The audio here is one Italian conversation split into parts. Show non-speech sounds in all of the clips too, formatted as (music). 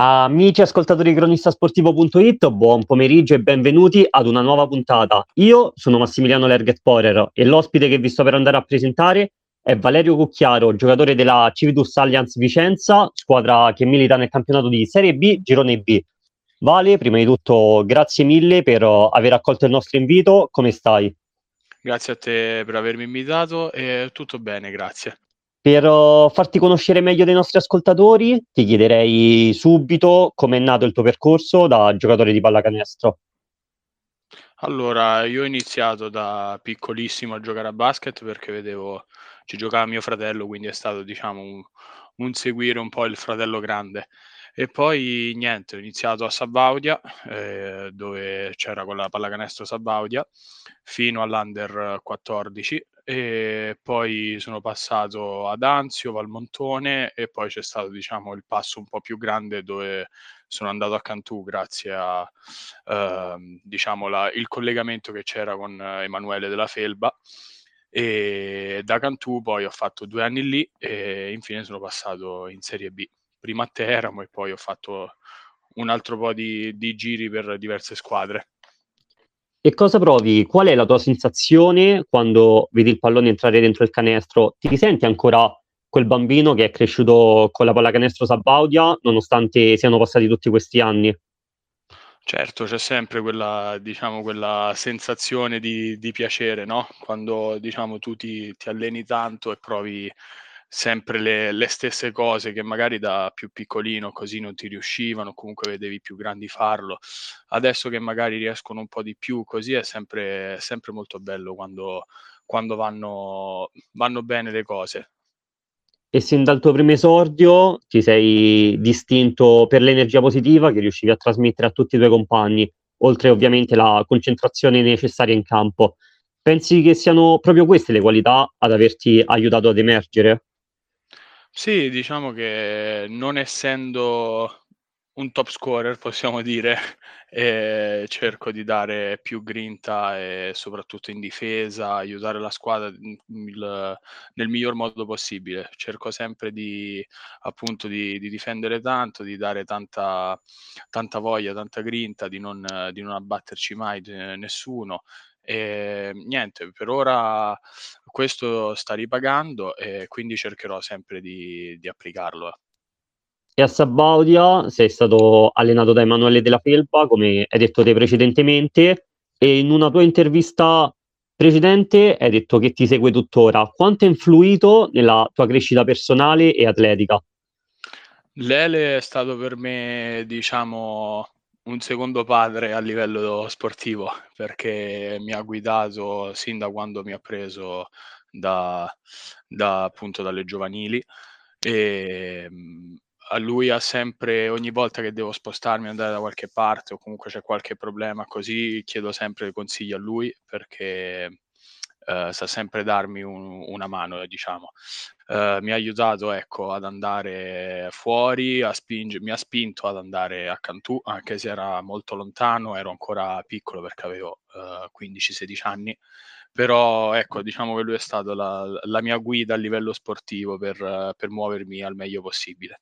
Amici ascoltatori di cronistasportivo.it, buon pomeriggio e benvenuti ad una nuova puntata. Io sono Massimiliano Lerget Porer e l'ospite che vi sto per andare a presentare è Valerio Cucchiaro, giocatore della Civitus Allianz Vicenza, squadra che milita nel campionato di Serie B, Girone B. Vale, prima di tutto grazie mille per aver accolto il nostro invito, come stai? Grazie a te per avermi invitato e tutto bene, grazie. Per uh, farti conoscere meglio dei nostri ascoltatori, ti chiederei subito come è nato il tuo percorso da giocatore di pallacanestro. Allora, io ho iniziato da piccolissimo a giocare a basket perché vedevo ci giocava mio fratello, quindi è stato diciamo un, un seguire un po' il fratello grande. E poi niente, ho iniziato a Sabaudia, eh, dove c'era quella pallacanestro Sabaudia, fino all'Under 14 e poi sono passato ad Anzio, Valmontone e poi c'è stato diciamo il passo un po' più grande dove sono andato a Cantù grazie a eh, diciamo collegamento che c'era con Emanuele della Felba e da Cantù poi ho fatto due anni lì e infine sono passato in Serie B. Prima a Teramo e poi ho fatto un altro po' di, di giri per diverse squadre. E cosa provi? Qual è la tua sensazione quando vedi il pallone entrare dentro il canestro? Ti senti ancora quel bambino che è cresciuto con la pallacanestro Sabaudia, nonostante siano passati tutti questi anni? Certo, c'è sempre quella, diciamo, quella sensazione di, di piacere, no? Quando diciamo, tu ti, ti alleni tanto e provi sempre le, le, stesse cose che magari da più piccolino così non ti riuscivano, comunque vedevi più grandi farlo. Adesso che magari riescono un po' di più, così è sempre, sempre molto bello quando, quando vanno, vanno bene le cose e sin dal tuo primo esordio ti sei distinto per l'energia positiva che riuscivi a trasmettere a tutti i tuoi compagni, oltre ovviamente la concentrazione necessaria in campo. Pensi che siano proprio queste le qualità ad averti aiutato ad emergere? Sì, diciamo che non essendo un top scorer, possiamo dire, (laughs) e cerco di dare più grinta e soprattutto in difesa, aiutare la squadra il, nel miglior modo possibile. Cerco sempre di, appunto, di, di difendere tanto, di dare tanta, tanta voglia, tanta grinta, di non, di non abbatterci mai nessuno. E niente, per ora questo sta ripagando e quindi cercherò sempre di, di applicarlo. E a Sabaudia sei stato allenato da Emanuele della Felpa, come hai detto te precedentemente, e in una tua intervista precedente hai detto che ti segue tuttora. Quanto ha influito nella tua crescita personale e atletica? Lele è stato per me, diciamo, un secondo padre a livello sportivo, perché mi ha guidato sin da quando mi ha preso da, da appunto dalle giovanili e a lui ha sempre, ogni volta che devo spostarmi, andare da qualche parte o comunque c'è qualche problema così, chiedo sempre consigli a lui perché Uh, sa sempre darmi un, una mano, diciamo. Uh, mi ha aiutato ecco, ad andare fuori, spinge, mi ha spinto ad andare a Cantù, anche se era molto lontano, ero ancora piccolo perché avevo uh, 15-16 anni, però ecco, diciamo che lui è stato la, la mia guida a livello sportivo per, per muovermi al meglio possibile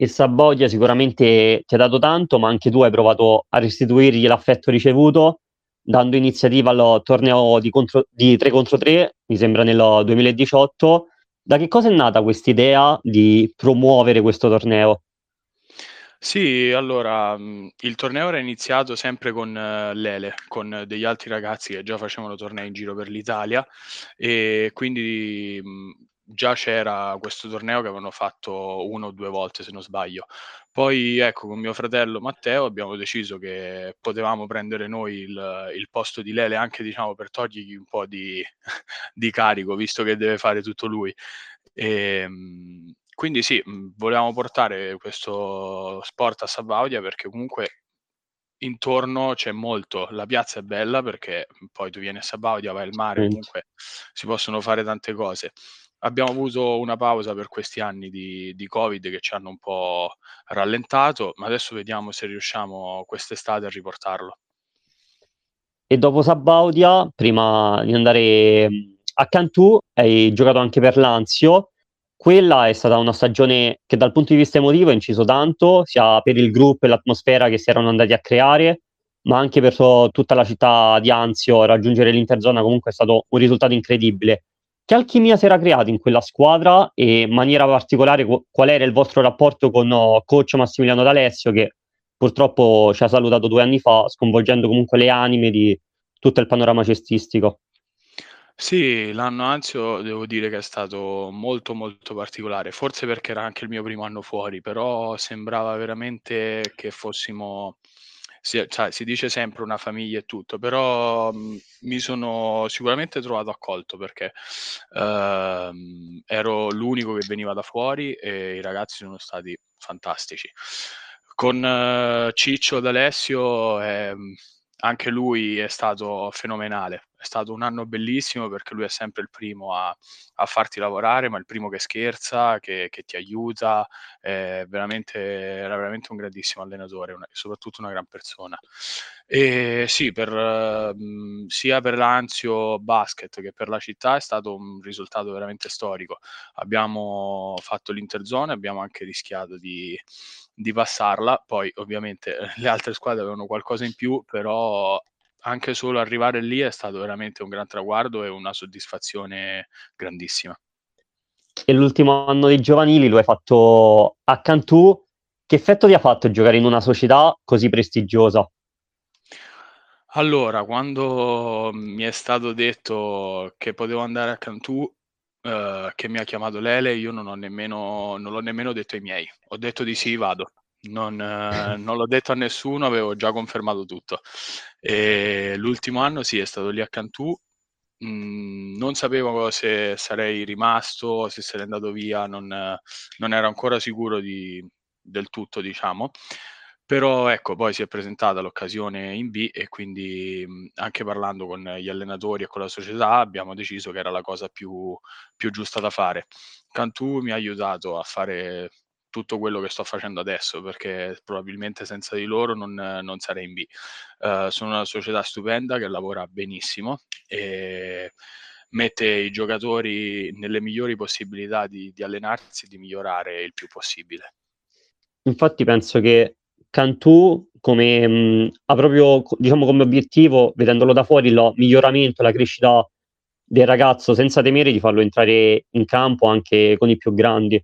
il Saboia sicuramente ti ha dato tanto, ma anche tu hai provato a restituirgli l'affetto ricevuto dando iniziativa al torneo di, contro, di 3 contro 3, mi sembra nel 2018. Da che cosa è nata questa idea di promuovere questo torneo? Sì, allora il torneo era iniziato sempre con uh, Lele, con degli altri ragazzi che già facevano tornei in giro per l'Italia e quindi mh, già c'era questo torneo che avevano fatto uno o due volte, se non sbaglio. Poi, ecco, con mio fratello Matteo abbiamo deciso che potevamo prendere noi il, il posto di Lele anche, diciamo, per togliergli un po' di, (laughs) di carico, visto che deve fare tutto lui. E, ehm, quindi sì, volevamo portare questo sport a Sabaudia perché comunque intorno c'è molto, la piazza è bella perché poi tu vieni a Sabaudia, vai al mare, comunque si possono fare tante cose abbiamo avuto una pausa per questi anni di, di, Covid che ci hanno un po' rallentato, ma adesso vediamo se riusciamo quest'estate a riportarlo. E dopo Sabaudia, prima di andare a Cantù, hai giocato anche per l'Anzio. quella è stata una stagione che dal punto di vista emotivo ha inciso tanto, sia per il gruppo e l'atmosfera che si erano andati a creare, ma anche per tutta la città di Anzio raggiungere l'interzona comunque è stato un risultato incredibile. Che alchimia si era creata in quella squadra e in maniera particolare qual era il vostro rapporto con uh, coach Massimiliano D'Alessio che purtroppo ci ha salutato due anni fa, sconvolgendo comunque le anime di tutto il panorama cestistico? Sì, l'anno Anzio devo dire che è stato molto, molto particolare, forse perché era anche il mio primo anno fuori, però sembrava veramente che fossimo si cioè, si dice sempre una famiglia e tutto, però, mhmm, mi sono sicuramente trovato accolto perché, uhm, ero l'unico che veniva da fuori e i ragazzi sono stati fantastici. Con uh, Ciccio D'Alessio, ehm anche lui è stato fenomenale. È stato un anno bellissimo perché lui è sempre il primo a, a farti lavorare, ma il primo che scherza, che, che ti aiuta. Veramente, era veramente un grandissimo allenatore, una, soprattutto una gran persona. E sì, per, mh, sia per l'Anzio Basket che per la città è stato un risultato veramente storico. Abbiamo fatto l'interzone, abbiamo anche rischiato di, di passarla. Poi ovviamente le altre squadre avevano qualcosa in più, però anche solo arrivare lì è stato veramente un gran traguardo e una soddisfazione grandissima. E l'ultimo anno dei giovanili lo hai fatto a Cantù. Che effetto ti ha fatto giocare in una società così prestigiosa? Allora, quando mi è stato detto che potevo andare a Cantù, Uhm, che mi ha chiamato Lele, io non ho nemmeno non l'ho nemmeno detto ai miei. Ho detto di sì, vado. Non non l'ho detto a nessuno, avevo già confermato tutto. E l'ultimo anno sì, è stato lì a Cantù. Mhmm, non sapevo se sarei rimasto, se sarei andato via, non non ero ancora sicuro di del tutto, diciamo. Però ecco, poi si è presentata l'occasione in B e quindi, mhmm, anche parlando con gli allenatori e con la società abbiamo deciso che era la cosa più più giusta da fare. Cantù mi ha aiutato a fare tutto quello che sto facendo adesso, perché probabilmente senza di loro non non sarei in B. Uhm, sono una società stupenda che lavora benissimo e mette i giocatori nelle migliori possibilità di di allenarsi e di migliorare il più possibile. Infatti penso che Cantù come, mhmm, ha proprio diciamo come obiettivo, vedendolo da fuori, il miglioramento, la crescita del ragazzo senza temere di farlo entrare in campo anche con i più grandi.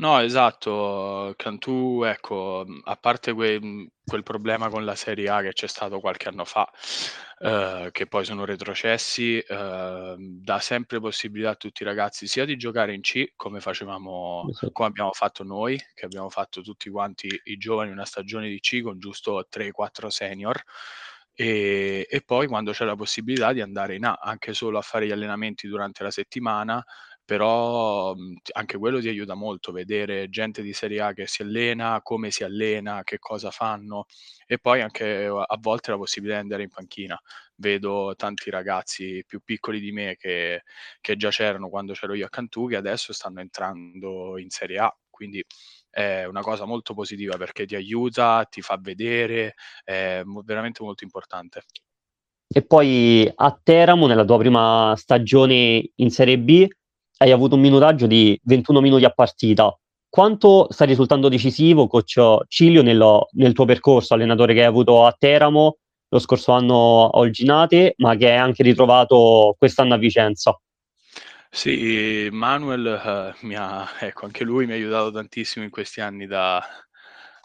No, esatto. Cantù, ecco, a parte que mhmm, quel problema con la Serie A che c'è stato qualche anno fa, uhm, che poi sono retrocessi, uhm, dà sempre possibilità a tutti i ragazzi sia di giocare in C, come facevamo Esa come abbiamo fatto noi, che abbiamo fatto tutti quanti i giovani una stagione di C con giusto 3, 4 senior, ehm, e poi quando c'è la possibilità di andare in A, anche solo a fare gli allenamenti durante la settimana, però, mhmm, anche quello ti aiuta molto, vedere gente di Serie A che si allena, come si allena, che cosa fanno e poi anche a volte la possibilità di andare in panchina. Vedo tanti ragazzi più piccoli di me che che già c'erano quando c'ero io a Cantù, che adesso stanno entrando in Serie A, quindi è una cosa molto positiva perché ti aiuta, ti fa vedere, è veramente molto importante. E poi a Teramo, nella tua prima stagione in Serie B, hai avuto un minutaggio di 21 minuti a partita. Quanto sta risultando decisivo, coach Cilio, nel, nel tuo percorso, allenatore che hai avuto a Teramo lo scorso anno a Olginate, ma che hai anche ritrovato quest'anno a Vicenza? Sì, Manuel, eh, mi ha, ecco, anche lui mi ha aiutato tantissimo in questi anni da,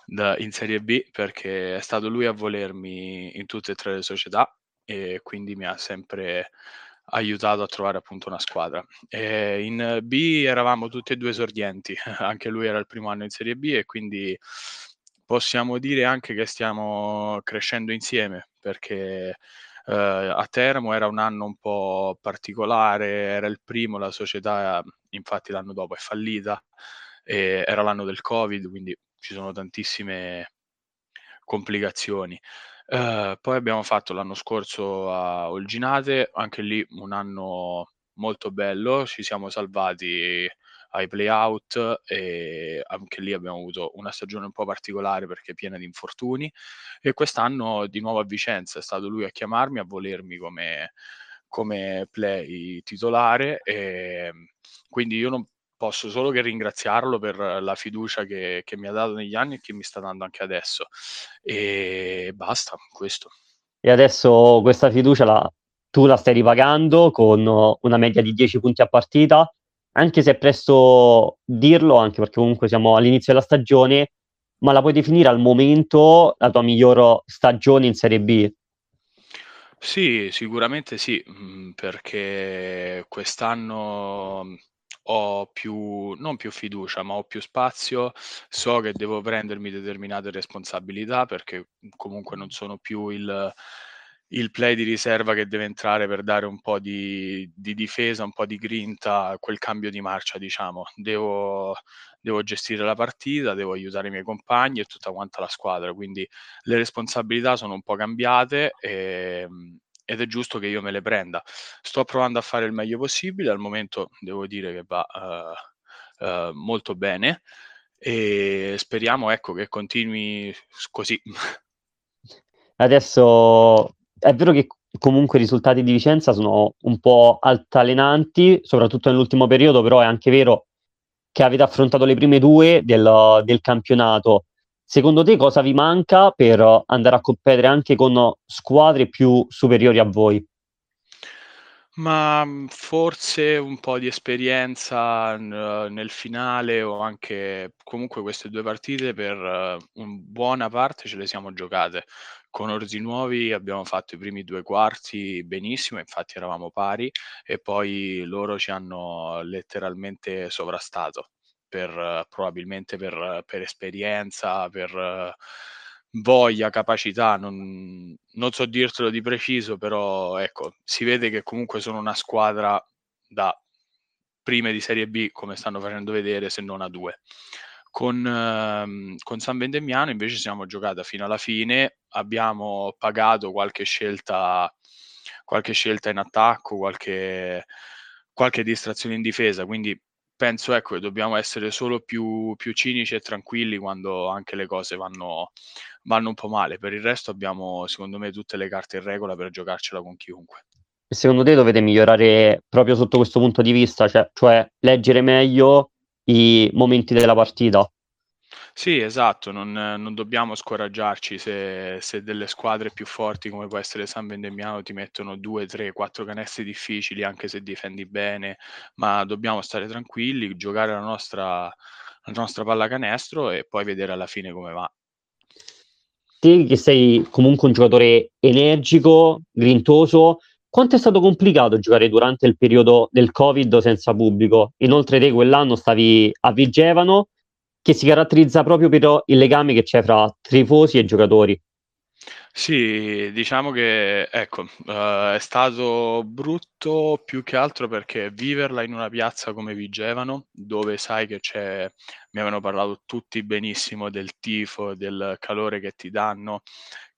da- in Serie B perché è stato lui a volermi in tutte e tre le società e quindi mi ha sempre aiutato a trovare appunto una squadra. E in B eravamo tutti e due esordienti, (laughs) anche lui era il primo anno in Serie B e quindi possiamo dire anche che stiamo crescendo insieme perché eh, a Teramo era un anno un po' particolare, era il primo, la società infatti l'anno dopo è fallita, e era l'anno del Covid, quindi ci sono tantissime complicazioni. Ehm, poi abbiamo fatto l'anno scorso a Olginate, anche lì un anno molto bello, ci siamo salvati ai play-out e anche lì abbiamo avuto una stagione un po' particolare perché piena di infortuni e quest'anno di nuovo a Vicenza, è stato lui a chiamarmi, a volermi come come play titolare, ehm, quindi io non posso solo che ringraziarlo per la fiducia che, che mi ha dato negli anni e che mi sta dando anche adesso. E basta, questo. E adesso questa fiducia la, tu la stai ripagando con una media di 10 punti a partita, anche se è presto dirlo, anche perché comunque siamo all'inizio della stagione, ma la puoi definire al momento la tua miglior stagione in Serie B? Sì, sicuramente sì, mm, perché quest'anno ho più, non più fiducia, ma ho più spazio, so che devo prendermi determinate responsabilità perché comunque non sono più il, il play di riserva che deve entrare per dare un po' di, di difesa, un po' di grinta, quel cambio di marcia, diciamo. Devo, devo gestire la partita, devo aiutare i miei compagni e tutta quanta la squadra, quindi le responsabilità sono un po' cambiate e, ehm, ed è giusto che io me le prenda. Sto provando a fare il meglio possibile, al momento devo dire che va uh, uh, molto bene e speriamo ecco, che continui così. (laughs) Adesso è vero che comunque i risultati di Vicenza sono un po' altalenanti, soprattutto nell'ultimo periodo, però è anche vero che avete affrontato le prime due del, del campionato. Secondo te cosa vi manca per andare a competere anche con squadre più superiori a voi? Ma mm, forse un po' di esperienza n- nel finale o anche comunque queste due partite per uh, una buona parte ce le siamo giocate. Con Orzi Nuovi abbiamo fatto i primi due quarti benissimo, infatti eravamo pari e poi loro ci hanno letteralmente sovrastato per, probabilmente per, per esperienza, per voglia, capacità, non, non, so dirtelo di preciso, però ecco, si vede che comunque sono una squadra da prime di Serie B, come stanno facendo vedere, se non a due. Con, ehm, con San Vendemmiano invece siamo giocati fino alla fine, abbiamo pagato qualche scelta, qualche scelta in attacco, qualche, qualche distrazione in difesa, quindi penso ecco, che dobbiamo essere solo più, più cinici e tranquilli quando anche le cose vanno, vanno un po' male. Per il resto abbiamo, secondo me, tutte le carte in regola per giocarcela con chiunque. Secondo te dovete migliorare proprio sotto questo punto di vista, cioè, cioè leggere meglio i momenti della partita? Sì, esatto, non, non dobbiamo scoraggiarci se, se, delle squadre più forti come può essere San Vendemmiano ti mettono due, tre, quattro canestri difficili anche se difendi bene, ma dobbiamo stare tranquilli, giocare la nostra, la nostra pallacanestro e poi vedere alla fine come va. Te che sei comunque un giocatore energico, grintoso, quanto è stato complicato giocare durante il periodo del Covid senza pubblico? Inoltre te quell'anno stavi a Vigevano che si caratterizza proprio per il legame che c'è fra tifosi e giocatori. Sì, diciamo che ecco, uh, è stato brutto più che altro perché viverla in una piazza come Vigevano, dove sai che c'è, mi avevano parlato tutti benissimo del tifo, del calore che ti danno,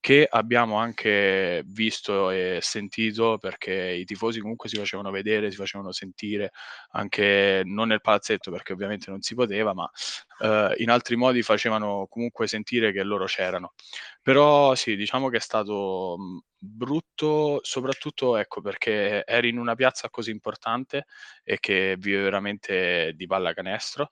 che abbiamo anche visto e sentito perché i tifosi comunque si facevano vedere, si facevano sentire anche non nel palazzetto perché ovviamente non si poteva, ma eh, in altri modi facevano comunque sentire che loro c'erano. Però sì, diciamo che è stato mhmm, brutto soprattutto ecco perché eri in una piazza così importante e che vive veramente di pallacanestro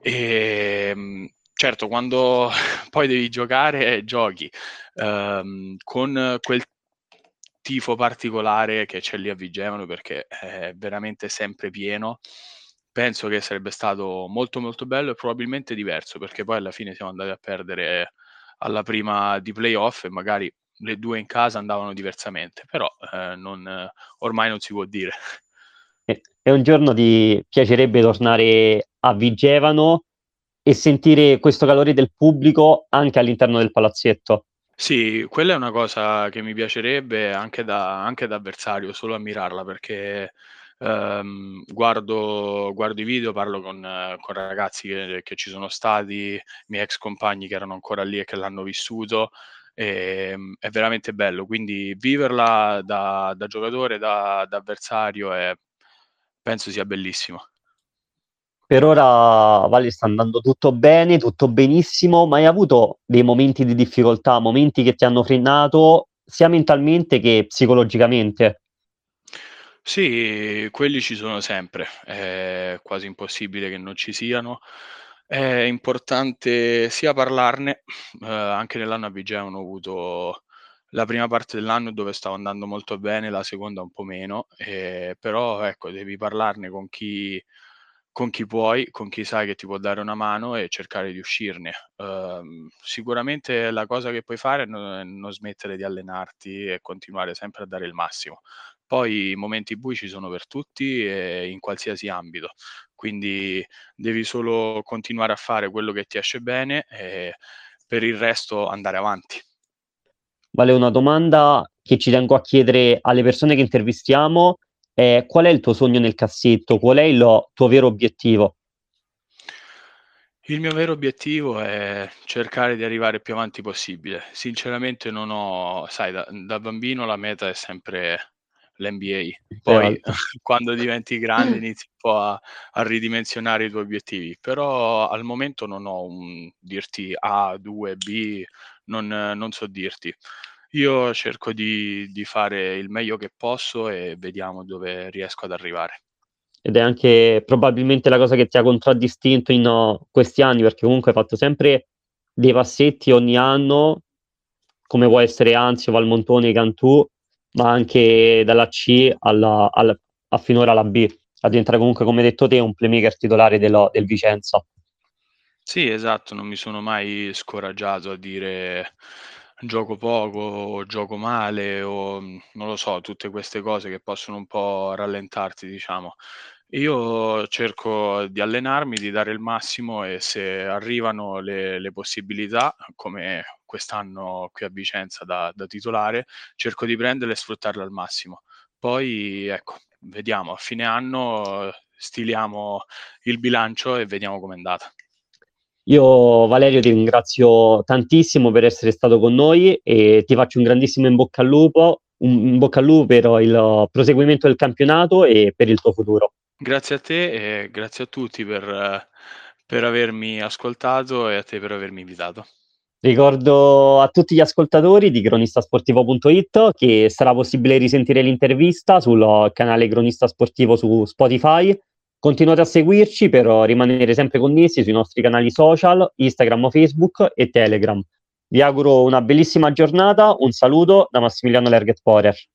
e ehm, certo, quando (laughs) poi devi giocare, giochi ehm, con quel tifo particolare che c'è lì a Vigevano perché è veramente sempre pieno. Penso che sarebbe stato molto molto bello e probabilmente diverso perché poi alla fine siamo andati a perdere alla prima di playoff e magari le due in casa andavano diversamente, però eh, non, ormai non si può dire. E un giorno ti piacerebbe tornare a Vigevano e sentire questo calore del pubblico anche all'interno del palazzetto. Sì, quella è una cosa che mi piacerebbe anche da, anche da avversario, solo ammirarla perché ehm, guardo, guardo, i video, parlo con, con ragazzi che, che, ci sono stati, miei ex compagni che erano ancora lì e che l'hanno vissuto. E, ehm, è veramente bello, quindi viverla da, da giocatore, da, da avversario, è, penso sia bellissimo. Per ora Valle sta andando tutto bene, tutto benissimo, ma hai avuto dei momenti di difficoltà, momenti che ti hanno frenato sia mentalmente che psicologicamente? Sì, quelli ci sono sempre, è quasi impossibile che non ci siano. È importante sia parlarne, ehm, anche nell'anno a Vigea hanno avuto la prima parte dell'anno dove stava andando molto bene, la seconda un po' meno, ehm, però ecco, devi parlarne con chi con chi puoi, con chi sai che ti può dare una mano e cercare di uscirne. Uhm, sicuramente la cosa che puoi fare è no è non smettere di allenarti e continuare sempre a dare il massimo. Poi i momenti bui ci sono per tutti e in qualsiasi ambito, quindi devi solo continuare a fare quello che ti esce bene e per il resto andare avanti. Vale, una domanda che ci tengo a chiedere alle persone che intervistiamo è: qual è il tuo sogno nel cassetto? Qual è il tuo vero obiettivo? Il mio vero obiettivo è cercare di arrivare più avanti possibile. Sinceramente non ho sai da da bambino la meta è sempre l'NBA, poi (laughs) quando diventi grande (laughs) inizi un po' a a ridimensionare i tuoi obiettivi, però al momento non ho un dirti A, 2, B, non non so dirti. Io cerco di di fare il meglio che posso e vediamo dove riesco ad arrivare. Ed è anche probabilmente la cosa che ti ha contraddistinto in questi anni, perché comunque hai fatto sempre dei passetti ogni anno, come può essere Anzio, Valmontone, Cantù, ma anche dalla C alla al a finora alla B, a diventare comunque, come hai detto te, un playmaker titolare dello del Vicenza. Sì, esatto, non mi sono mai scoraggiato a dire: "Gioco poco" o "Gioco male" o, mhmm, non lo so, tutte queste cose che possono un po' rallentarti, diciamo. Io cerco di allenarmi, di dare il massimo e se arrivano le le possibilità, come quest'anno qui a Vicenza da da titolare, cerco di prenderle e sfruttarle al massimo. Poi ecco, vediamo, a fine anno stiliamo il bilancio e vediamo com'è andata. Io Valerio ti ringrazio tantissimo per essere stato con noi e ti faccio un grandissimo in bocca al lupo un in bocca al lupo per il proseguimento del campionato e per il tuo futuro. Grazie a te e grazie a tutti per per avermi ascoltato e a te per avermi invitato. Ricordo a tutti gli ascoltatori di cronistasportivo.it che sarà possibile risentire l'intervista sul canale Cronista Sportivo su Spotify. Continuate a seguirci per rimanere sempre connessi sui nostri canali social, Instagram Facebook e Telegram. Vi auguro una bellissima giornata, un saluto da Massimiliano Lerget Porer.